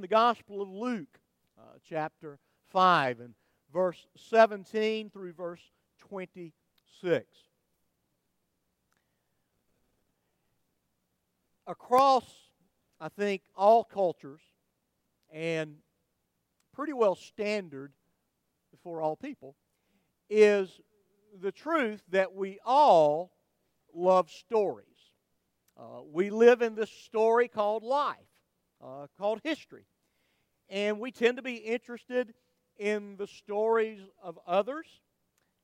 the Gospel of Luke, uh, chapter 5, and verse 17 through verse 26. Across, I think, all cultures, and pretty well standard for all people, is the truth that we all love stories. Uh, we live in this story called life, uh, called history. And we tend to be interested in the stories of others,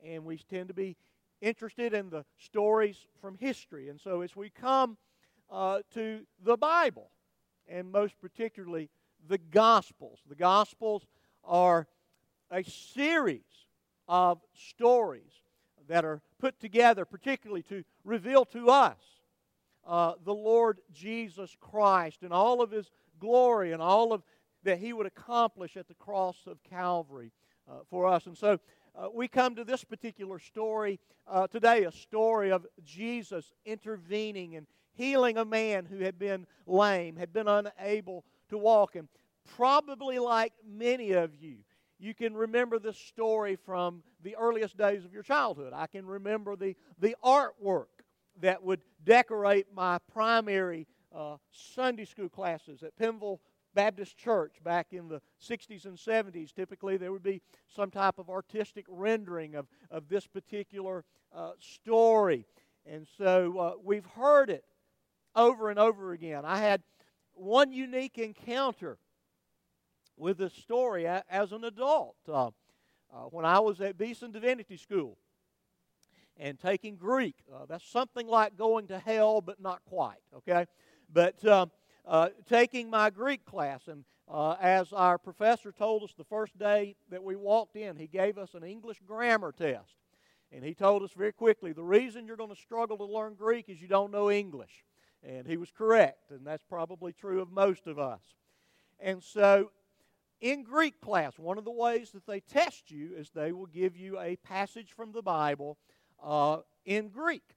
and we tend to be interested in the stories from history. And so, as we come uh, to the Bible, and most particularly the Gospels, the Gospels are a series of stories that are put together, particularly to reveal to us uh, the Lord Jesus Christ and all of His glory and all of that He would accomplish at the cross of Calvary uh, for us. And so uh, we come to this particular story uh, today, a story of Jesus intervening and healing a man who had been lame, had been unable to walk. And probably like many of you, you can remember this story from the earliest days of your childhood. I can remember the, the artwork that would decorate my primary uh, Sunday school classes at Penville Baptist Church back in the 60s and 70s. Typically, there would be some type of artistic rendering of, of this particular uh, story. And so uh, we've heard it over and over again. I had one unique encounter with this story as an adult. Uh, uh, when I was at Beeson Divinity School and taking Greek, uh, that's something like going to hell, but not quite, okay? But uh, taking my Greek class, and uh, as our professor told us the first day that we walked in, he gave us an English grammar test. And he told us very quickly the reason you're going to struggle to learn Greek is you don't know English. And he was correct, and that's probably true of most of us. And so in Greek class, one of the ways that they test you is they will give you a passage from the Bible uh, in Greek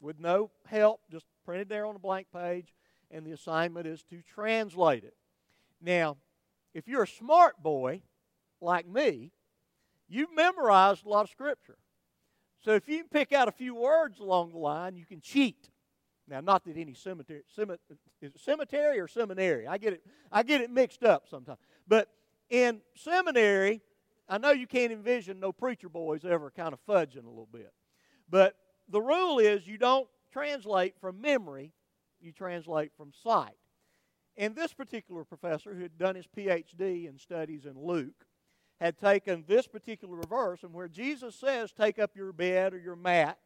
with no help, just printed there on a blank page, and the assignment is to translate it. Now, if you're a smart boy like me, you've memorized a lot of Scripture. So if you pick out a few words along the line, you can cheat. Now, not that any cemetery, cemetery or seminary. I get it. I get it mixed up sometimes. But in seminary, I know you can't envision no preacher boys ever kind of fudging a little bit. But the rule is you don't translate from memory, you translate from sight. And this particular professor, who had done his PhD in studies in Luke, had taken this particular verse, and where Jesus says, Take up your bed or your mat,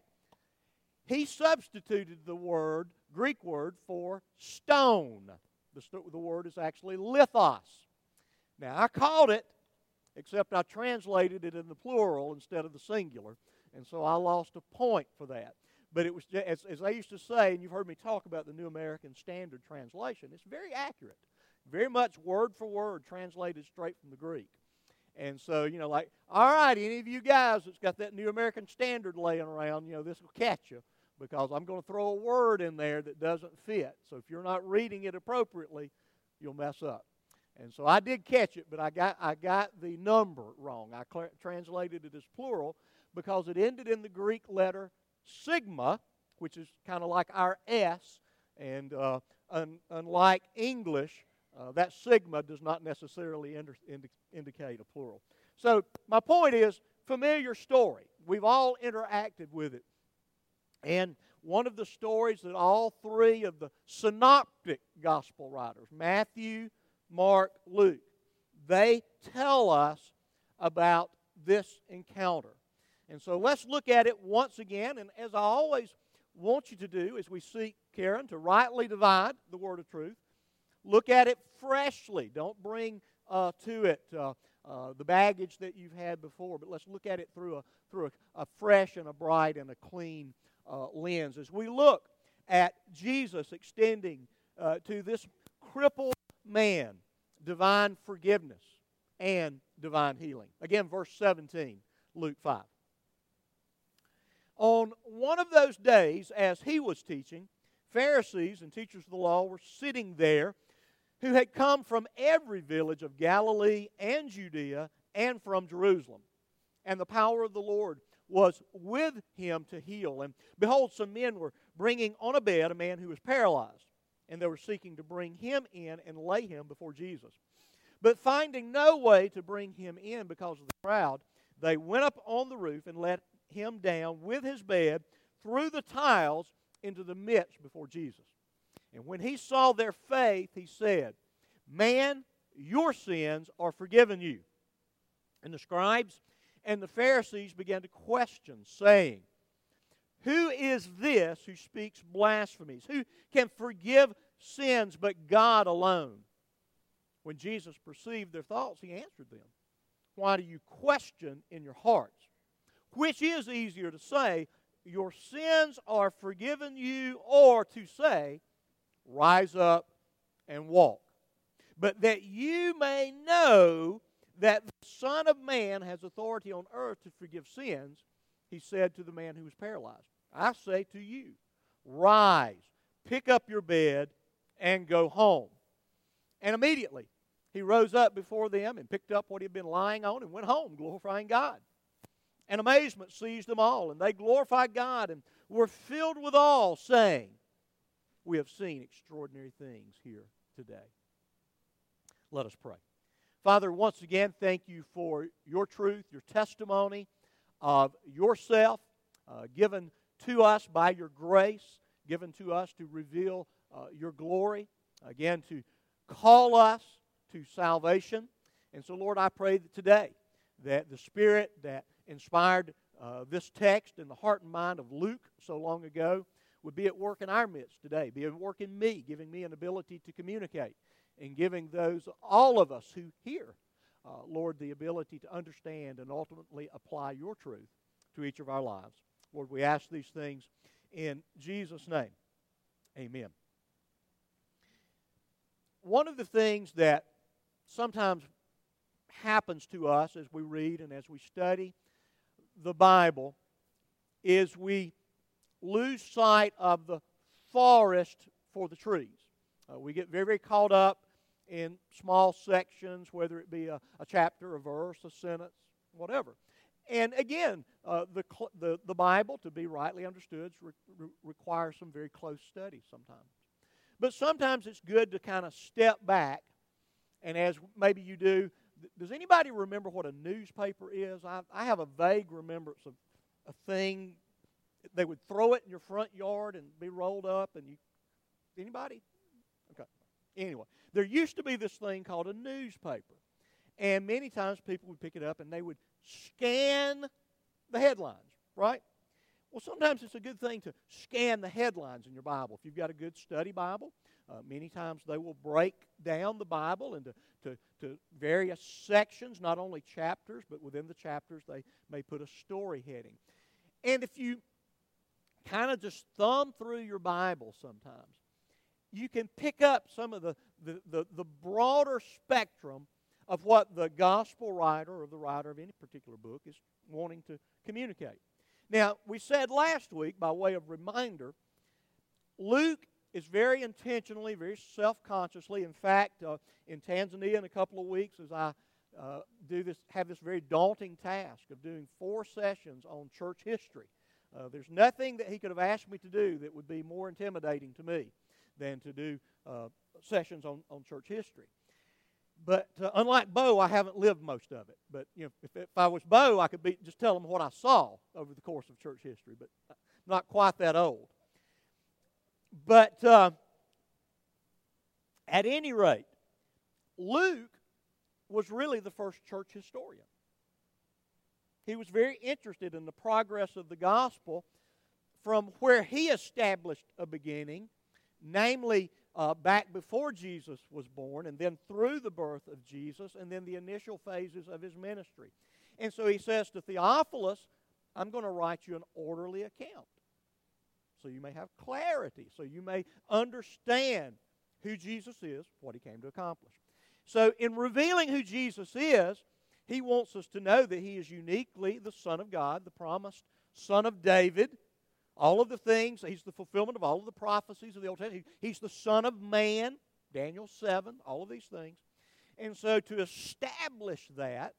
he substituted the word, Greek word, for stone. The, the word is actually lithos. Now, I caught it, except I translated it in the plural instead of the singular, and so I lost a point for that. But it was, as, as I used to say, and you've heard me talk about the New American Standard Translation, it's very accurate, very much word for word translated straight from the Greek. And so, you know, like, all right, any of you guys that's got that New American Standard laying around, you know, this will catch you because I'm going to throw a word in there that doesn't fit. So if you're not reading it appropriately, you'll mess up. And so I did catch it, but I got, I got the number wrong. I cl- translated it as plural because it ended in the Greek letter sigma, which is kind of like our S. And uh, un- unlike English, uh, that sigma does not necessarily indi- indi- indicate a plural. So my point is familiar story. We've all interacted with it. And one of the stories that all three of the synoptic gospel writers, Matthew, Mark, Luke, they tell us about this encounter. And so let's look at it once again. And as I always want you to do as we seek, Karen, to rightly divide the word of truth, look at it freshly. Don't bring uh, to it uh, uh, the baggage that you've had before, but let's look at it through a, through a, a fresh and a bright and a clean uh, lens. As we look at Jesus extending uh, to this crippled man divine forgiveness and divine healing. Again, verse 17, Luke 5. On one of those days, as he was teaching, Pharisees and teachers of the law were sitting there who had come from every village of Galilee and Judea and from Jerusalem. And the power of the Lord was with him to heal. And behold, some men were bringing on a bed a man who was paralyzed, and they were seeking to bring him in and lay him before Jesus. But finding no way to bring him in because of the crowd, they went up on the roof and let him down with his bed through the tiles into the midst before Jesus. And when he saw their faith, he said, Man, your sins are forgiven you. And the scribes and the Pharisees began to question, saying, Who is this who speaks blasphemies? Who can forgive sins but God alone? When Jesus perceived their thoughts, he answered them, Why do you question in your hearts? Which is easier to say, Your sins are forgiven you, or to say, Rise up and walk? But that you may know that the Son of Man has authority on earth to forgive sins, he said to the man who was paralyzed, I say to you, rise, pick up your bed, and go home. And immediately he rose up before them and picked up what he had been lying on and went home, glorifying God. And amazement seized them all, and they glorified God and were filled with awe, saying, We have seen extraordinary things here today. Let us pray. Father, once again, thank you for your truth, your testimony of yourself uh, given to us by your grace, given to us to reveal uh, your glory, again, to call us to salvation. And so, Lord, I pray that today that the Spirit that inspired uh, this text in the heart and mind of Luke so long ago would be at work in our midst today, be at work in me, giving me an ability to communicate and giving those, all of us who hear, uh, Lord, the ability to understand and ultimately apply your truth to each of our lives. Lord, we ask these things in Jesus' name. Amen. One of the things that sometimes happens to us as we read and as we study the Bible is we lose sight of the forest for the trees. Uh, we get very, very caught up in small sections, whether it be a, a chapter, a verse, a sentence, whatever. And again, uh, the, the, the Bible, to be rightly understood, re- re- requires some very close study sometimes. But sometimes it's good to kind of step back, and as maybe you do, does anybody remember what a newspaper is? I, I have a vague remembrance of a thing. They would throw it in your front yard and be rolled up, and you. Anybody? Okay. Anyway, there used to be this thing called a newspaper. And many times people would pick it up and they would scan the headlines, right? Well, sometimes it's a good thing to scan the headlines in your Bible. If you've got a good study Bible, uh, many times they will break down the Bible into to, to various sections, not only chapters, but within the chapters they may put a story heading. And if you kind of just thumb through your Bible sometimes, you can pick up some of the, the, the, the, broader spectrum of what the gospel writer or the writer of any particular book is wanting to communicate. Now, we said last week, by way of reminder, Luke is very intentionally, very self consciously. In fact, uh, in Tanzania in a couple of weeks, as I uh, do this, have this very daunting task of doing four sessions on church history. Uh, there's nothing that he could have asked me to do that would be more intimidating to me than to do uh, sessions on, on church history. But uh, unlike Bo, I haven't lived most of it. But you know, if, if I was Bo, I could be, just tell them what I saw over the course of church history. But not quite that old. But uh, at any rate, Luke was really the first church historian. He was very interested in the progress of the gospel from where he established a beginning namely uh, back before Jesus was born, and then through the birth of Jesus, and then the initial phases of his ministry. And so he says to Theophilus, I'm going to write you an orderly account. So you may have clarity, so you may understand who Jesus is, what he came to accomplish. So, in revealing who Jesus is, he wants us to know that he is uniquely the Son of God, the promised Son of David, all of the things. He's the fulfillment of all of the prophecies of the Old Testament. He's the Son of Man. Daniel 7, all of these things. And so to establish that,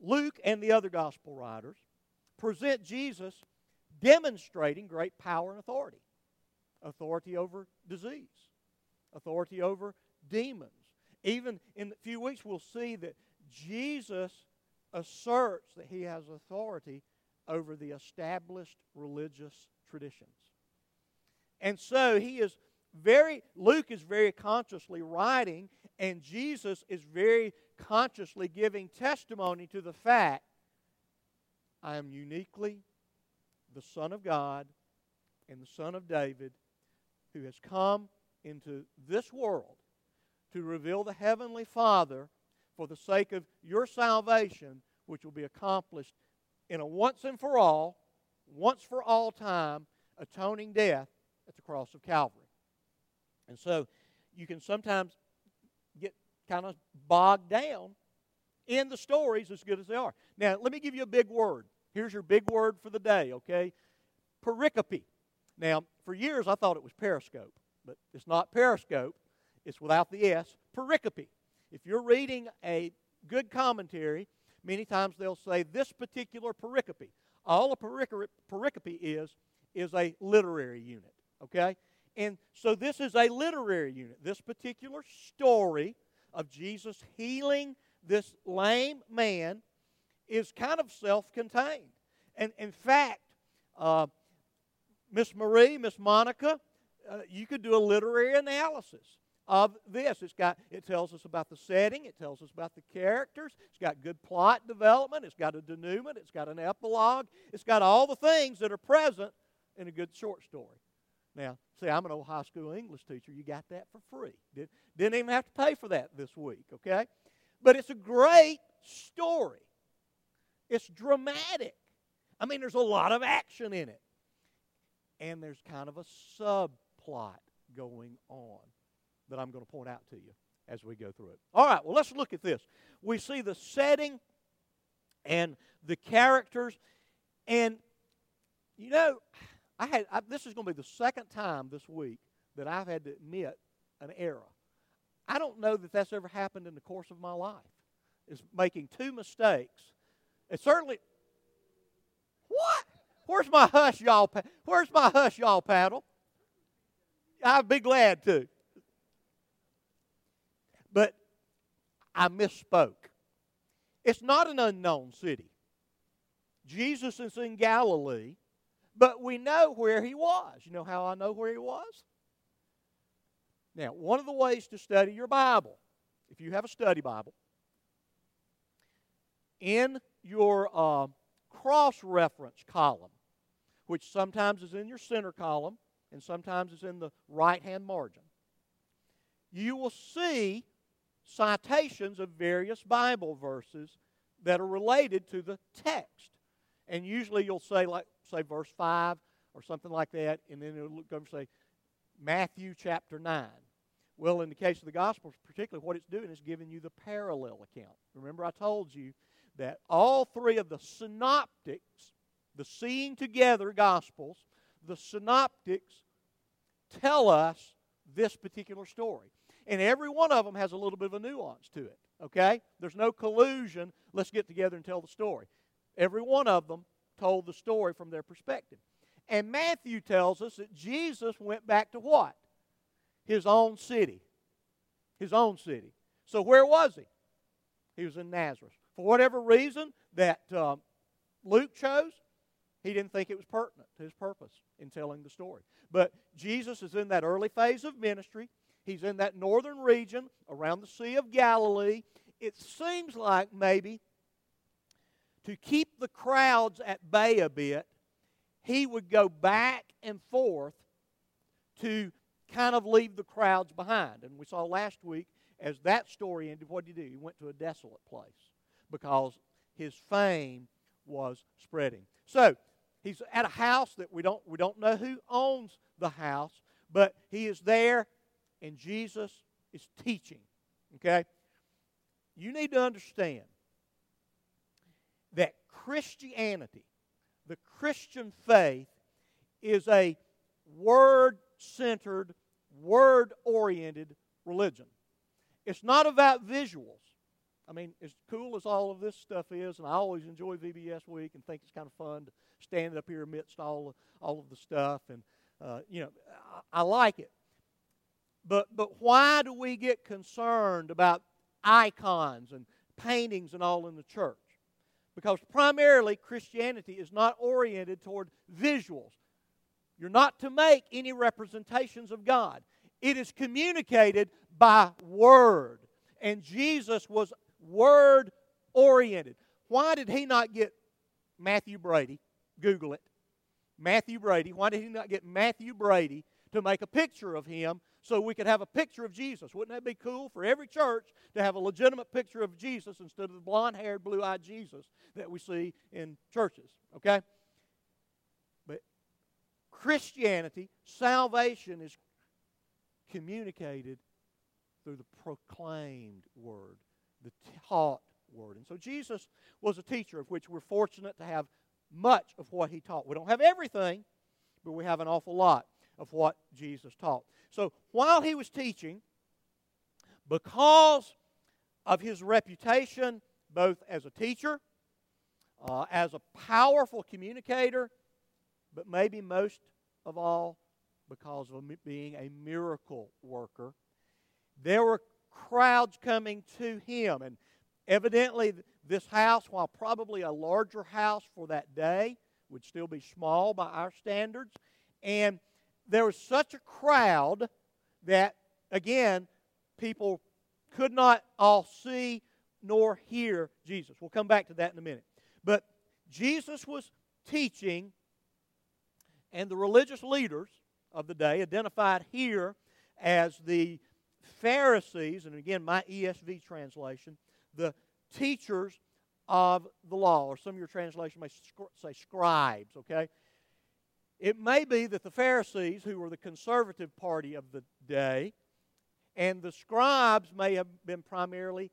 Luke and the other gospel writers present Jesus demonstrating great power and authority authority over disease, authority over demons. Even in a few weeks, we'll see that Jesus asserts that he has authority over the established religious traditions. And so he is very, Luke is very consciously writing, and Jesus is very consciously giving testimony to the fact I am uniquely the Son of God and the Son of David who has come into this world to reveal the Heavenly Father for the sake of your salvation, which will be accomplished in a once and for all, once for all time, atoning death at the cross of Calvary. And so you can sometimes get kind of bogged down in the stories as good as they are. Now, let me give you a big word. Here's your big word for the day, okay? Pericope. Now, for years I thought it was periscope, but it's not periscope. It's without the S. Pericope. If you're reading a good commentary, many times they'll say this particular pericope. All a pericope is is a literary unit, okay? And so this is a literary unit. This particular story of Jesus healing this lame man is kind of self contained. And in fact, uh, Miss Marie, Miss Monica, uh, you could do a literary analysis of this. It's got it tells us about the setting, it tells us about the characters, it's got good plot development, it's got a denouement, it's got an epilogue, it's got all the things that are present in a good short story. Now, see, I'm an old high school English teacher. You got that for free. Did, didn't even have to pay for that this week, okay? But it's a great story. It's dramatic. I mean, there's a lot of action in it. And there's kind of a subplot going on that I'm going to point out to you as we go through it. All right, well, let's look at this. We see the setting and the characters. And, you know, I had I, this is going to be the second time this week that I've had to admit an error. I don't know that that's ever happened in the course of my life. Is making two mistakes. It certainly. What? Where's my hush, y'all? Where's my hush, y'all paddle? I'd be glad to. But I misspoke. It's not an unknown city. Jesus is in Galilee but we know where he was. You know how I know where he was? Now, one of the ways to study your Bible, if you have a study Bible, in your uh, cross reference column, which sometimes is in your center column and sometimes is in the right hand margin, you will see citations of various Bible verses that are related to the text. And usually you'll say, like, say verse 5 or something like that, and then it'll go and say Matthew chapter 9. Well, in the case of the Gospels, particularly what it's doing is giving you the parallel account. Remember, I told you that all three of the synoptics, the seeing together Gospels, the synoptics tell us this particular story. And every one of them has a little bit of a nuance to it, okay? There's no collusion, let's get together and tell the story. Every one of them told the story from their perspective. And Matthew tells us that Jesus went back to what? His own city. His own city. So where was he? He was in Nazareth. For whatever reason that um, Luke chose, he didn't think it was pertinent to his purpose in telling the story. But Jesus is in that early phase of ministry. He's in that northern region around the Sea of Galilee. It seems like maybe to keep the crowds at bay a bit, he would go back and forth to kind of leave the crowds behind. And we saw last week, as that story ended, what did he do? He went to a desolate place because his fame was spreading. So he's at a house that we don't we don't know who owns the house, but he is there, and Jesus is teaching. Okay, you need to understand that Christianity, the Christian faith, is a word centered, word oriented religion. It's not about visuals. I mean, as cool as all of this stuff is, and I always enjoy VBS week and think it's kind of fun to stand up here amidst all of, all of the stuff, and uh, you know, I, I like it. But but why do we get concerned about icons and paintings and all in the church? Because primarily Christianity is not oriented toward visuals. You're not to make any representations of God. It is communicated by word. And Jesus was word oriented. Why did he not get Mathew Brady? Google it. Mathew Brady. Why did he not get Mathew Brady to make a picture of him so we could have a picture of Jesus? Wouldn't that be cool for every church to have a legitimate picture of Jesus instead of the blonde haired, blue eyed Jesus that we see in churches? Okay? But Christianity, salvation is communicated through the proclaimed word, the taught word. And so Jesus was a teacher of which we're fortunate to have much of what he taught. We don't have everything, but we have an awful lot of what Jesus taught. So while he was teaching, because of his reputation, both as a teacher, uh, as a powerful communicator, but maybe most of all because of being a miracle worker. There were crowds coming to him, and evidently, this house, while probably a larger house for that day, would still be small by our standards. And there was such a crowd that, again, people could not all see nor hear Jesus. We'll come back to that in a minute. But Jesus was teaching, and the religious leaders of the day, identified here as the Pharisees, and again, my ESV translation, the teachers of the law, or some of your translation may say scribes, okay? It may be that the Pharisees, who were the conservative party of the day, and the scribes may have been primarily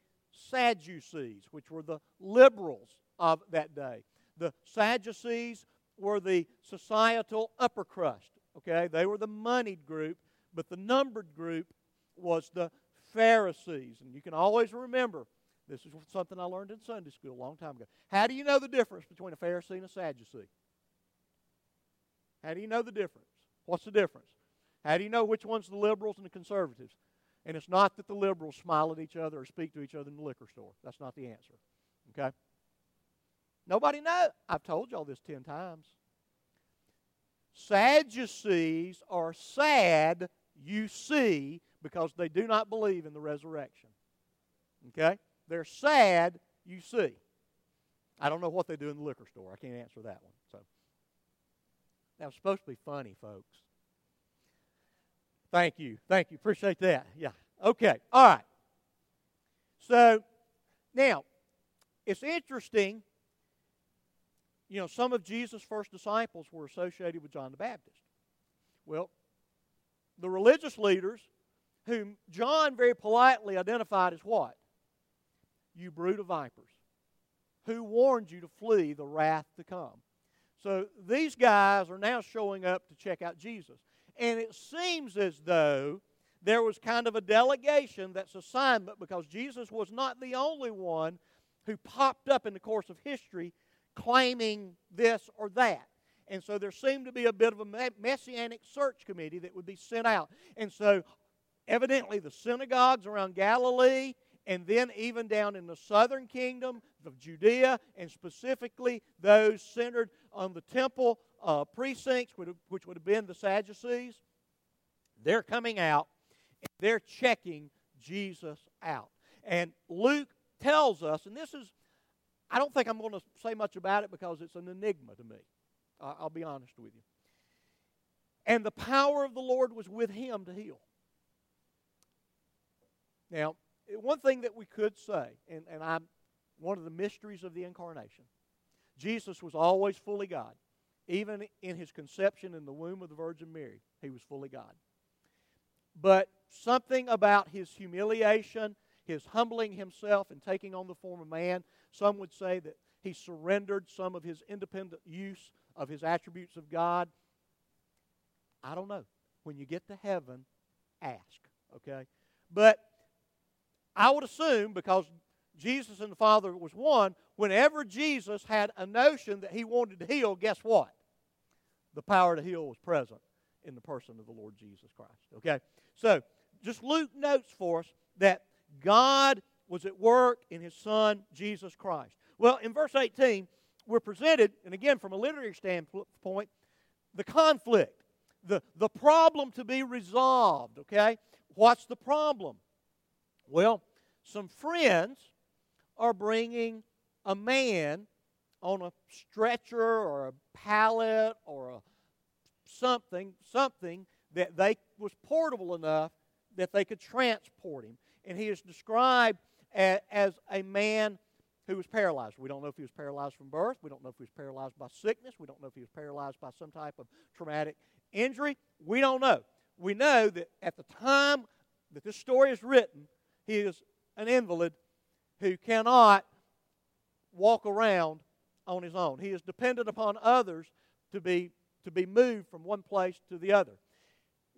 Sadducees, which were the liberals of that day. The Sadducees were the societal upper crust. Okay, they were the moneyed group, but the numbered group was the Pharisees. And you can always remember this is something I learned in Sunday school a long time ago. How do you know the difference between a Pharisee and a Sadducee? How do you know the difference? What's the difference? How do you know which one's the liberals and the conservatives? And it's not that the liberals smile at each other or speak to each other in the liquor store. That's not the answer. Okay? Nobody knows. I've told y'all this ten times. Sadducees are sad, you see, because they do not believe in the resurrection. Okay? They're sad, you see. I don't know what they do in the liquor store. I can't answer that one. So that was supposed to be funny, folks. Thank you. Thank you. Appreciate that. Yeah. Okay. All right. So now, it's interesting you know, some of Jesus' first disciples were associated with John the Baptist. Well, the religious leaders, whom John very politely identified as what? You brood of vipers. Who warned you to flee the wrath to come? So these guys are now showing up to check out Jesus. And it seems as though there was kind of a delegation that's assignment because Jesus was not the only one who popped up in the course of history claiming this or that. And so there seemed to be a bit of a messianic search committee that would be sent out. And so evidently the synagogues around Galilee and then even down in the southern kingdom of Judea, and specifically those centered on the temple uh, precincts, which would have been the Sadducees, they're coming out and they're checking Jesus out. And Luke tells us, and this is I don't think I'm going to say much about it because it's an enigma to me. I'll be honest with you. And the power of the Lord was with him to heal. Now, eh, one thing that we could say, and, and I'm one of the mysteries of the incarnation, Jesus was always fully God. Even in his conception in the womb of the Virgin Mary, he was fully God. But something about his humiliation, his humbling himself and taking on the form of man, some would say that he surrendered some of his independent use of his attributes of God. I don't know. When you get to heaven, ask, okay? But I would assume, because Jesus and the Father was one, whenever Jesus had a notion that he wanted to heal, guess what? The power to heal was present in the person of the Lord Jesus Christ. Okay? So, just Luke notes for us that God was at work in his Son, Jesus Christ. Well, in verse 18, we're presented, and again, from a literary standpoint, the conflict, the, the problem to be resolved. Okay? What's the problem? Well, some friends are bringing a man on a stretcher or a pallet or a something, something that they was portable enough that they could transport him. And he is described as, as a man who was paralyzed. We don't know if he was paralyzed from birth. We don't know if he was paralyzed by sickness. We don't know if he was paralyzed by some type of traumatic injury. We don't know. We know that at the time that this story is written, he is an invalid who cannot walk around on his own. He is dependent upon others to be, to be moved from one place to the other.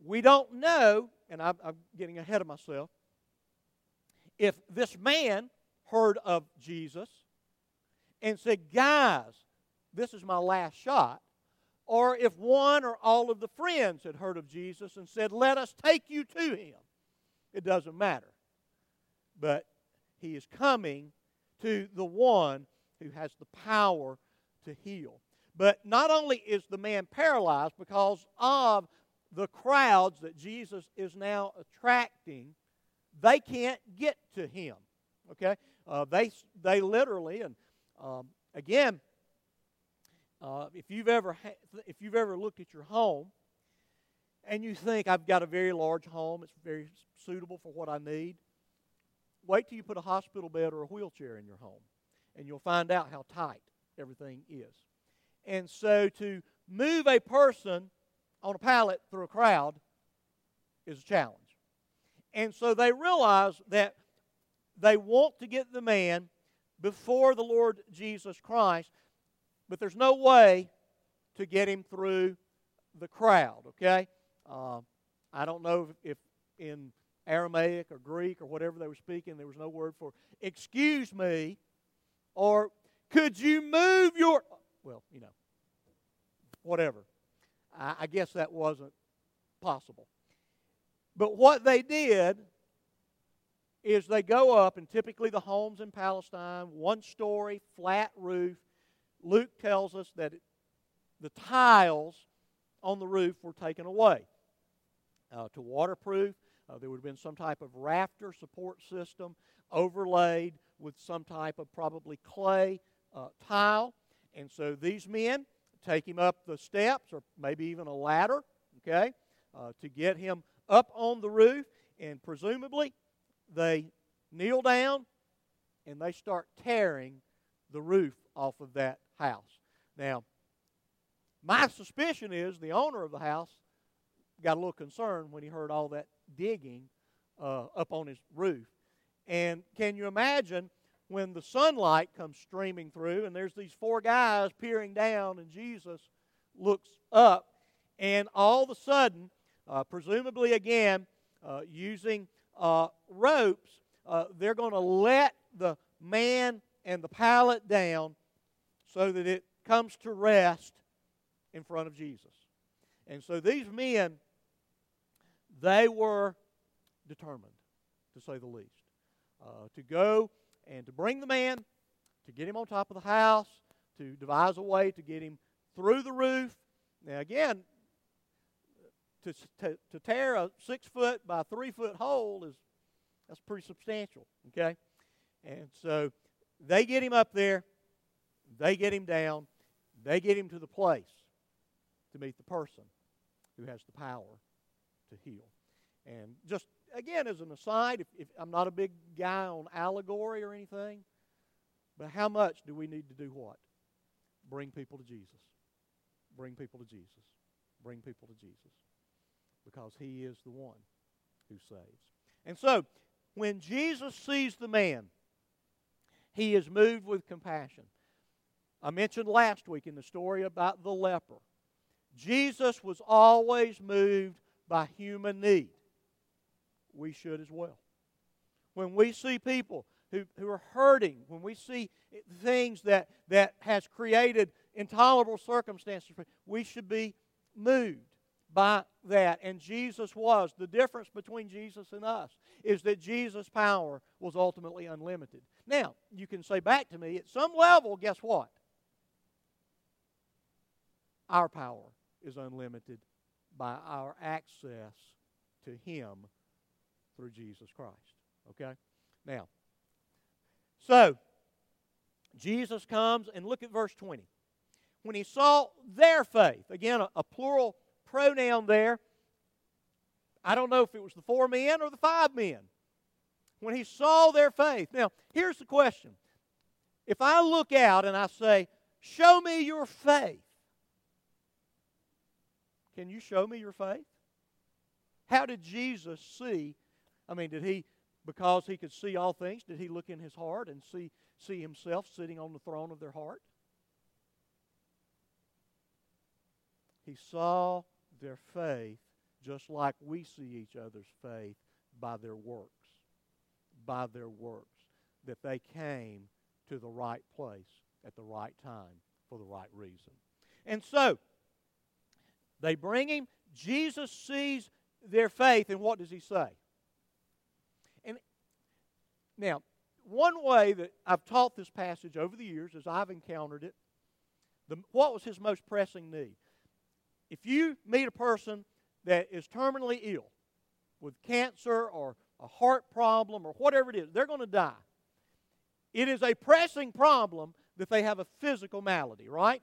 We don't know, and I'm, I'm getting ahead of myself, if this man heard of Jesus and said, Guys, this is my last shot, or if one or all of the friends had heard of Jesus and said, Let us take you to him. It doesn't matter. But he is coming to the one who has the power to heal. But not only is the man paralyzed because of the crowds that Jesus is now attracting, they can't get to him. Okay? Uh, they, they literally, and um, again, uh, if you've ever ha- if you've ever looked at your home and you think I've got a very large home, it's very suitable for what I need. Wait till you put a hospital bed or a wheelchair in your home, and you'll find out how tight everything is. And so to move a person on a pallet through a crowd is a challenge. And so they realize that they want to get the man before the Lord Jesus Christ, but there's no way to get him through the crowd, okay? Uh, I don't know if, if in Aramaic or Greek or whatever they were speaking, there was no word for excuse me or could you move your well, you know, whatever. I, I guess that wasn't possible. But what they did is they go up, and typically the homes in Palestine, one story, flat roof. Luke tells us that it, the tiles on the roof were taken away uh, to waterproof. Uh, there would have been some type of rafter support system overlaid with some type of probably clay uh, tile. And so these men take him up the steps or maybe even a ladder, okay, uh, to get him up on the roof. And presumably they kneel down and they start tearing the roof off of that house. Now, my suspicion is the owner of the house got a little concerned when he heard all that digging uh, up on his roof. And can you imagine when the sunlight comes streaming through and there's these four guys peering down and Jesus looks up and all of a sudden, uh, presumably again, uh, using uh, ropes, uh, they're going to let the man and the pallet down so that it comes to rest in front of Jesus. And so these men, they were determined, to say the least, uh, to go and to bring the man, to get him on top of the house, to devise a way to get him through the roof. Now, again, to, to, to tear a six foot by three foot hole is that's pretty substantial, okay? And so they get him up there, they get him down, they get him to the place to meet the person who has the power to heal. And just again, as an aside, if, if I'm not a big guy on allegory or anything, but how much do we need to do what? Bring people to Jesus. Bring people to Jesus. Bring people to Jesus. Because he is the one who saves. And so, when Jesus sees the man, he is moved with compassion. I mentioned last week in the story about the leper. Jesus was always moved by human need we should as well. when we see people who, who are hurting, when we see things that, that has created intolerable circumstances, we should be moved by that. And Jesus was. The difference between Jesus and us is that Jesus' power was ultimately unlimited. Now, you can say back to me, at some level, guess what? Our power is unlimited by our access to Him through Jesus Christ. Okay? Now, so, Jesus comes, and look at verse 20. When he saw their faith, again, a, a plural pronoun there. I don't know if it was the four men or the five men. When he saw their faith. Now, here's the question. If I look out and I say, Show me your faith, can you show me your faith? How did Jesus see? I mean, did he, because he could see all things, did he look in his heart and see, see himself sitting on the throne of their heart? He saw their faith just like we see each other's faith by their works. By their works. That they came to the right place at the right time for the right reason. And so, they bring him. Jesus sees their faith, and what does he say? And now, one way that I've taught this passage over the years, as I've encountered it, the, what was his most pressing need? If you meet a person that is terminally ill with cancer or a heart problem or whatever it is, they're going to die. It is a pressing problem that they have a physical malady, right?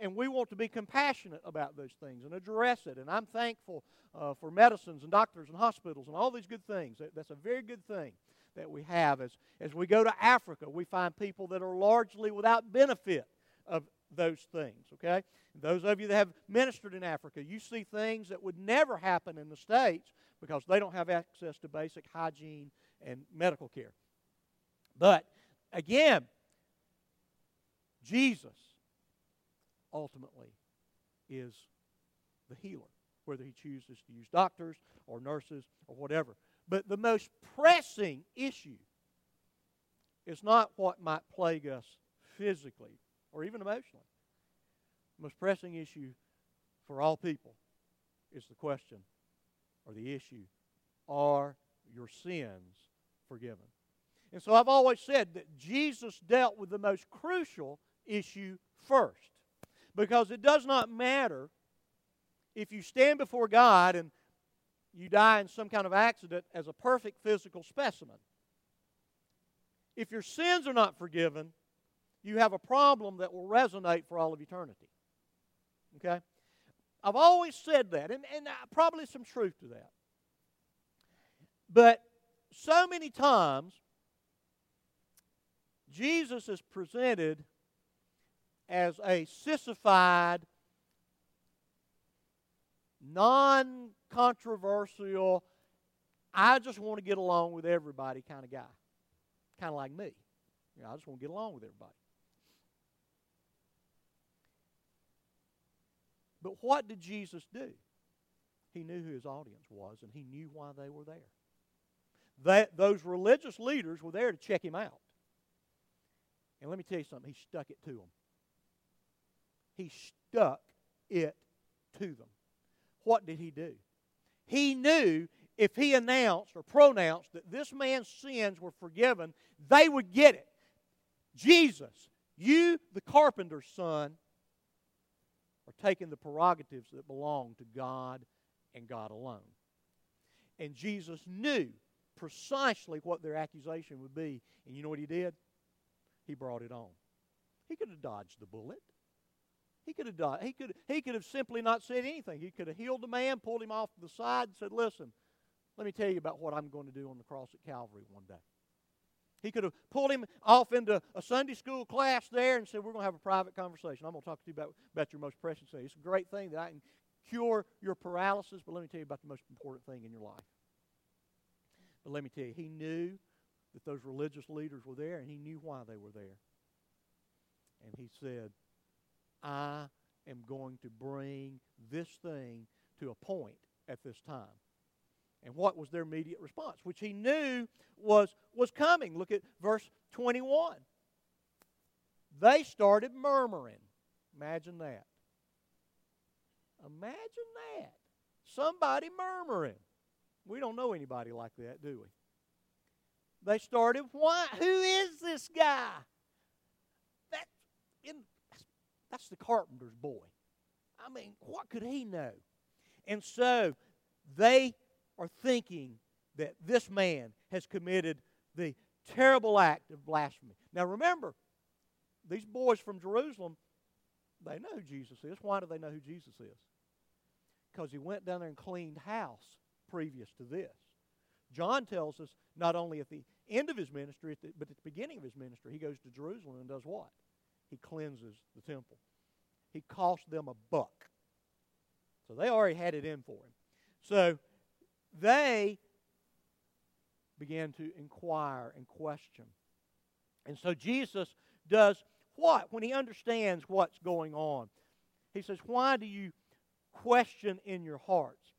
And we want to be compassionate about those things and address it. And I'm thankful uh, for medicines and doctors and hospitals and all these good things. That's a very good thing that we have. As, as we go to Africa, we find people that are largely without benefit of those things, okay? those of you that have ministered in Africa, you see things that would never happen in the States because they don't have access to basic hygiene and medical care. But again, Jesus ultimately is the healer, whether he chooses to use doctors or nurses or whatever. But the most pressing issue is not what might plague us physically or even emotionally. The most pressing issue for all people is the question or the issue are your sins forgiven? And so I've always said that Jesus dealt with the most crucial issue first. Because it does not matter if you stand before God and you die in some kind of accident as a perfect physical specimen. If your sins are not forgiven, you have a problem that will resonate for all of eternity. Okay? I've always said that, and, and probably some truth to that. But so many times, Jesus is presented as a sissified, non controversial, I just want to get along with everybody kind of guy. Kind of like me. You know, I just want to get along with everybody. But what did Jesus do? He knew who his audience was, and he knew why they were there. That, those religious leaders were there to check him out. And let me tell you something, he stuck it to them he stuck it to them. What did he do? He knew if he announced or pronounced that this man's sins were forgiven, they would get it. Jesus, you, the carpenter's son, are taking the prerogatives that belong to God and God alone. And Jesus knew precisely what their accusation would be. And you know what he did? He brought it on. He could have dodged the bullet. He could have done. He could. He could have simply not said anything. He could have healed the man, pulled him off to the side, and said, "Listen, let me tell you about what I'm going to do on the cross at Calvary one day." He could have pulled him off into a Sunday school class there and said, We're going to have a private conversation. I'm going to talk to you about, about your most precious thing. It's a great thing that I can cure your paralysis, but let me tell you about the most important thing in your life. But let me tell you, he knew that those religious leaders were there, and he knew why they were there. And he said, I am going to bring this thing to a point at this time. And what was their immediate response? Which he knew was, was coming. Look at verse 21. They started murmuring. Imagine that. Imagine that. Somebody murmuring. We don't know anybody like that, do we? They started, why? Who is this guy? That, in, that's the carpenter's boy. I mean, what could he know? And so they are thinking that this man has committed the terrible act of blasphemy. Now remember, these boys from Jerusalem, they know who Jesus is. Why do they know who Jesus is? Because he went down there and cleaned house previous to this. John tells us not only at the end of his ministry, but at the beginning of his ministry, he goes to Jerusalem and does what? He cleanses the temple. He cost them a buck. So they already had it in for him. So they began to inquire and question. And so Jesus does what? When he understands what's going on, he says, Why do you question in your hearts?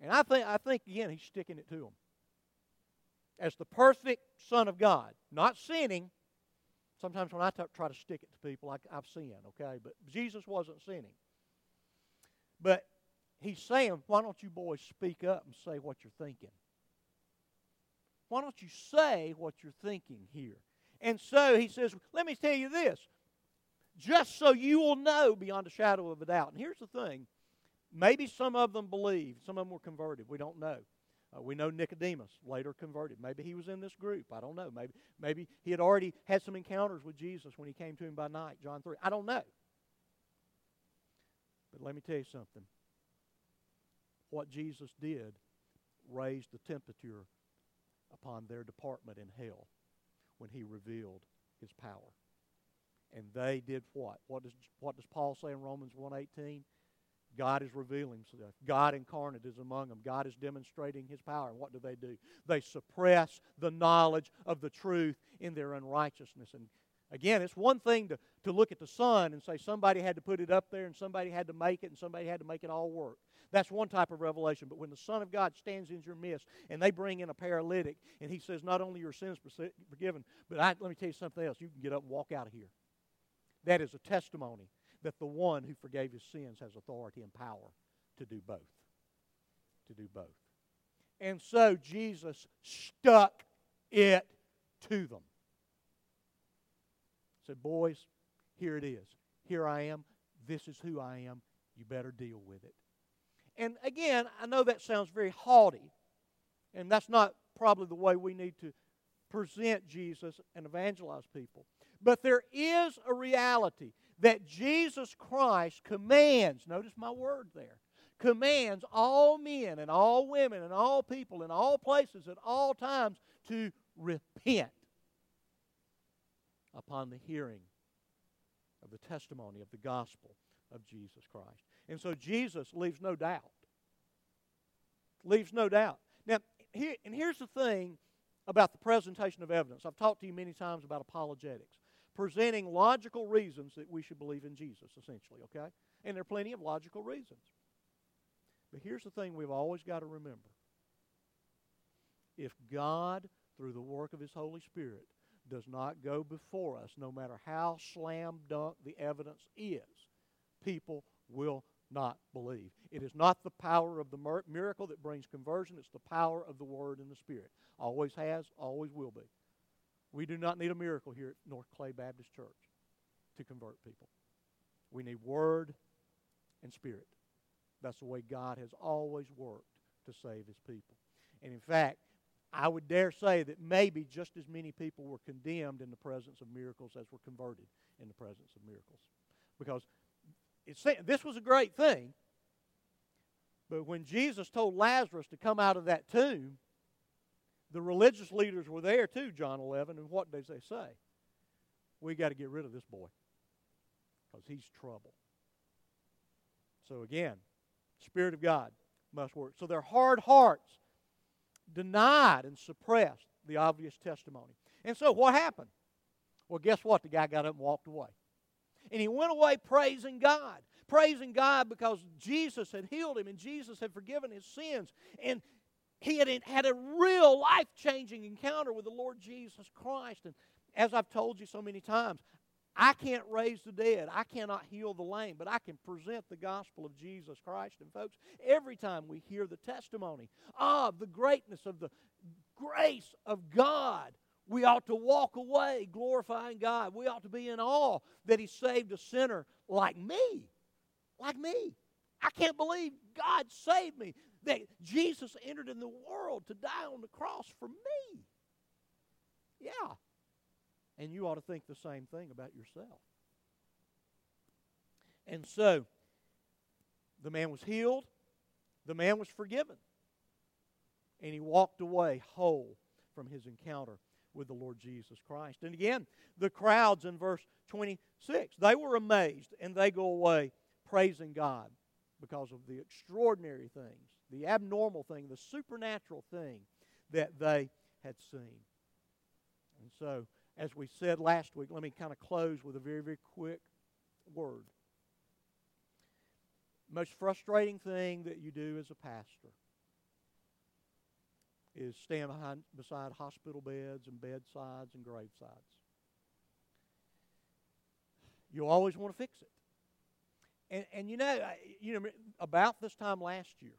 And I think, I think again, he's sticking it to them. As the perfect Son of God, not sinning. Sometimes when I t- try to stick it to people, I, I've sinned, okay? But Jesus wasn't sinning. But he's saying, why don't you boys speak up and say what you're thinking? Why don't you say what you're thinking here? And so he says, let me tell you this, just so you will know beyond a shadow of a doubt. And here's the thing maybe some of them believed, some of them were converted. We don't know. Uh, we know Nicodemus later converted. Maybe he was in this group. I don't know. Maybe, maybe he had already had some encounters with Jesus when he came to him by night, John 3. I don't know. But let me tell you something. What Jesus did raised the temperature upon their department in hell when he revealed his power. And they did what? What does, what does Paul say in Romans 1.18? God is revealing himself. God incarnate is among them. God is demonstrating his power. And what do they do? They suppress the knowledge of the truth in their unrighteousness. And again, it's one thing to, to look at the sun and say somebody had to put it up there and somebody had to make it and somebody had to make it all work. That's one type of revelation. But when the Son of God stands in your midst and they bring in a paralytic and he says, Not only your sins forgiven, but I, let me tell you something else. You can get up and walk out of here. That is a testimony that the one who forgave his sins has authority and power to do both. To do both. And so Jesus stuck it to them. Said, Boys, here it is. Here I am. This is who I am. You better deal with it. And again, I know that sounds very haughty, and that's not probably the way we need to present Jesus and evangelize people. But there is a reality that Jesus Christ commands, notice my word there, commands all men and all women and all people in all places at all times to repent upon the hearing of the testimony of the gospel of Jesus Christ. And so Jesus leaves no doubt. Leaves no doubt. Now, here, and here's the thing about the presentation of evidence. I've talked to you many times about apologetics, presenting logical reasons that we should believe in Jesus, essentially, okay? And there are plenty of logical reasons. But here's the thing we've always got to remember. If God, through the work of His Holy Spirit, does not go before us, no matter how slam dunk the evidence is, people will not believe. It is not the power of the miracle that brings conversion, it's the power of the Word and the Spirit. Always has, always will be. We do not need a miracle here at North Clay Baptist Church to convert people. We need Word and Spirit. That's the way God has always worked to save His people. And in fact, I would dare say that maybe just as many people were condemned in the presence of miracles as were converted in the presence of miracles. Because this was a great thing. But when Jesus told Lazarus to come out of that tomb, the religious leaders were there too, John 11, and what did they say? We got to get rid of this boy because he's trouble. So again, Spirit of God must work. So their hard hearts denied and suppressed the obvious testimony. And so what happened? Well, guess what? The guy got up and walked away. And he went away praising God. Praising God because Jesus had healed him and Jesus had forgiven his sins. And he had had a real life changing encounter with the Lord Jesus Christ. And as I've told you so many times, I can't raise the dead. I cannot heal the lame, but I can present the gospel of Jesus Christ. And folks, every time we hear the testimony of the greatness of the grace of God, we ought to walk away glorifying God. We ought to be in awe that He saved a sinner like me. Like me. I can't believe God saved me. That Jesus entered in the world to die on the cross for me. Yeah. And you ought to think the same thing about yourself. And so, the man was healed, the man was forgiven, and he walked away whole from his encounter with the Lord Jesus Christ. And again, the crowds in verse 26, they were amazed and they go away praising God because of the extraordinary things, the abnormal thing, the supernatural thing that they had seen. And so, as we said last week, let me kind of close with a very, very quick word. Most frustrating thing that you do as a pastor is stand behind, beside hospital beds and bedsides and gravesides. You always want to fix it. And, and you know, you know, about this time last year,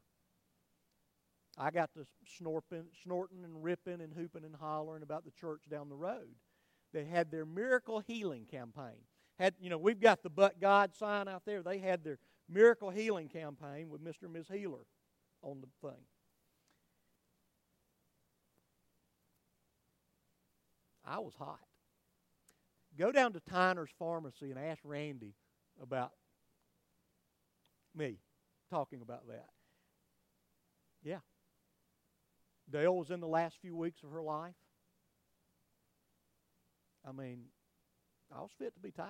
I got to snorting, snorting and ripping and hooping and hollering about the church down the road that had their miracle healing campaign. Had you know, we've got the "But God" sign out there. They had their miracle healing campaign with Mr. and Ms. Healer on the thing. I was hot. Go down to Tyner's Pharmacy and ask Randy about me talking about that. Yeah. Dale was in the last few weeks of her life. I mean, I was fit to be tied.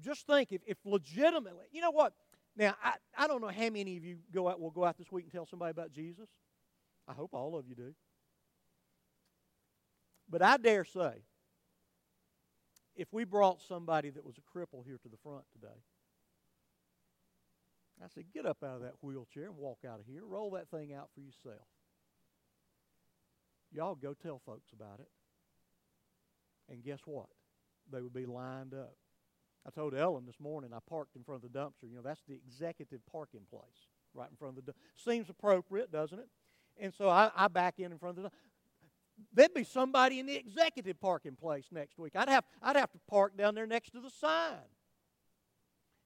Just think if, if legitimately, you know what? Now, I, I don't know how many of you go out will go out this week and tell somebody about Jesus. I hope all of you do. But I dare say, if we brought somebody that was a cripple here to the front today, I said, get up out of that wheelchair and walk out of here. Roll that thing out for yourself. Y'all go tell folks about it. And guess what? They would be lined up. I told Ellen this morning I parked in front of the dumpster. You know, that's the executive parking place right in front of the dumpster. Seems appropriate, doesn't it? And so I, I back in in front of the There'd be somebody in the executive parking place next week. I'd have, I'd have to park down there next to the sign.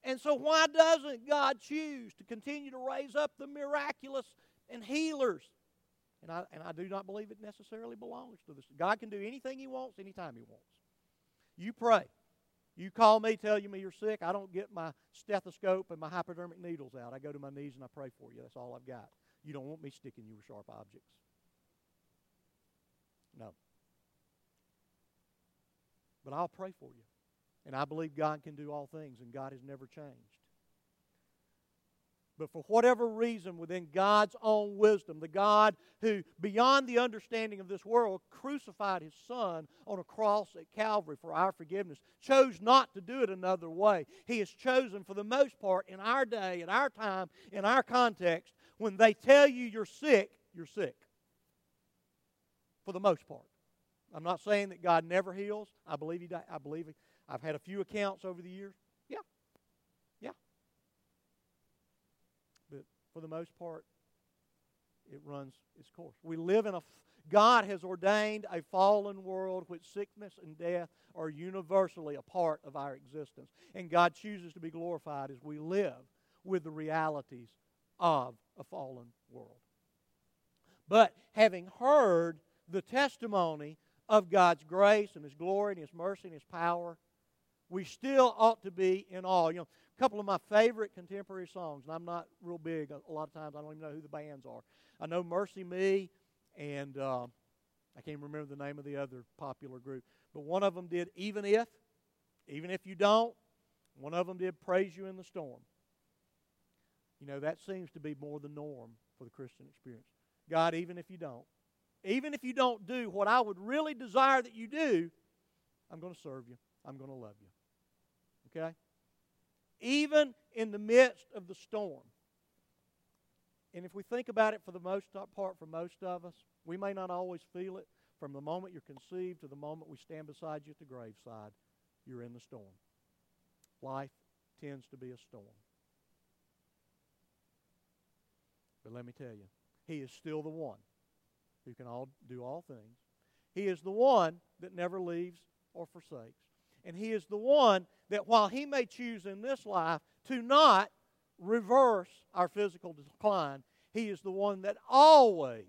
And so, why doesn't God choose to continue to raise up the miraculous and healers? And I, and I do not believe it necessarily belongs to this. God can do anything He wants, anytime He wants. You pray. You call me, tell you me you're sick. I don't get my stethoscope and my hypodermic needles out. I go to my knees and I pray for you. That's all I've got. You don't want me sticking you with sharp objects. No. But I'll pray for you. And I believe God can do all things, and God has never changed. But for whatever reason, within God's own wisdom, the God who, beyond the understanding of this world, crucified his Son on a cross at Calvary for our forgiveness, chose not to do it another way. He has chosen, for the most part, in our day, in our time, in our context, when they tell you you're sick, you're sick. For the most part. I'm not saying that God never heals. I believe He. I believe I've had a few accounts over the years. Yeah, yeah. But for the most part, it runs its course. We live in a. God has ordained a fallen world which sickness and death are universally a part of our existence. And God chooses to be glorified as we live with the realities of a fallen world. But having heard the testimony of God's grace and His glory and His mercy and His power, we still ought to be in awe. You know, a couple of my favorite contemporary songs, and I'm not real big. A lot of times I don't even know who the bands are. I know MercyMe, and uh, I can't remember the name of the other popular group. But one of them did Even If, Even If You Don't. One of them did Praise You in the Storm. You know, that seems to be more the norm for the Christian experience. God, even if you don't, even if you don't do what I would really desire that you do, I'm going to serve you. I'm going to love you. Okay? Even in the midst of the storm, And if we think about it for the most part, for most of us, we may not always feel it. From the moment you're conceived to the moment we stand beside you at the graveside, you're in the storm. Life tends to be a storm. But let me tell you, He is still the one who can all, do all things. He is the one that never leaves or forsakes. And He is the one that while He may choose in this life to not reverse our physical decline, He is the one that always,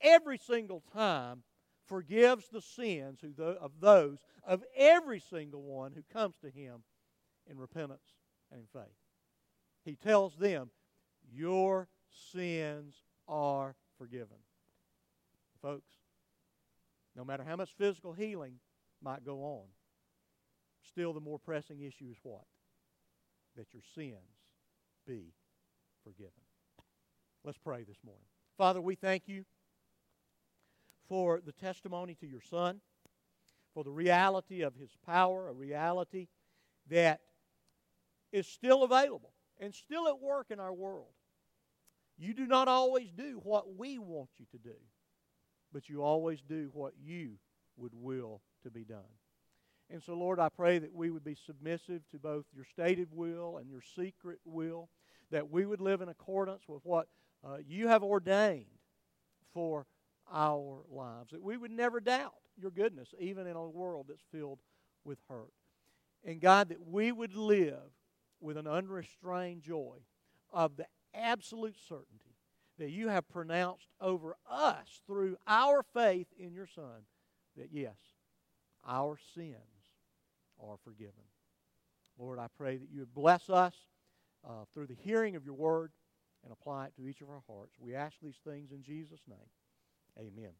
every single time, forgives the sins of those, of every single one who comes to Him in repentance and in faith. He tells them, Your sins are forgiven. Folks, no matter how much physical healing might go on, still the more pressing issue is what? That your sins be forgiven. Let's pray this morning. Father, we thank you for the testimony to your Son, for the reality of his power, a reality that is still available and still at work in our world. You do not always do what we want you to do, but you always do what you would will to be done. And so, Lord, I pray that we would be submissive to both your stated will and your secret will, that we would live in accordance with what uh, you have ordained for our lives, that we would never doubt your goodness, even in a world that's filled with hurt. And God, that we would live with an unrestrained joy of the absolute certainty that you have pronounced over us through our faith in your Son that yes, our sins are forgiven. Lord, I pray that you would bless us uh, through the hearing of your word and apply it to each of our hearts. We ask these things in Jesus' name. Amen.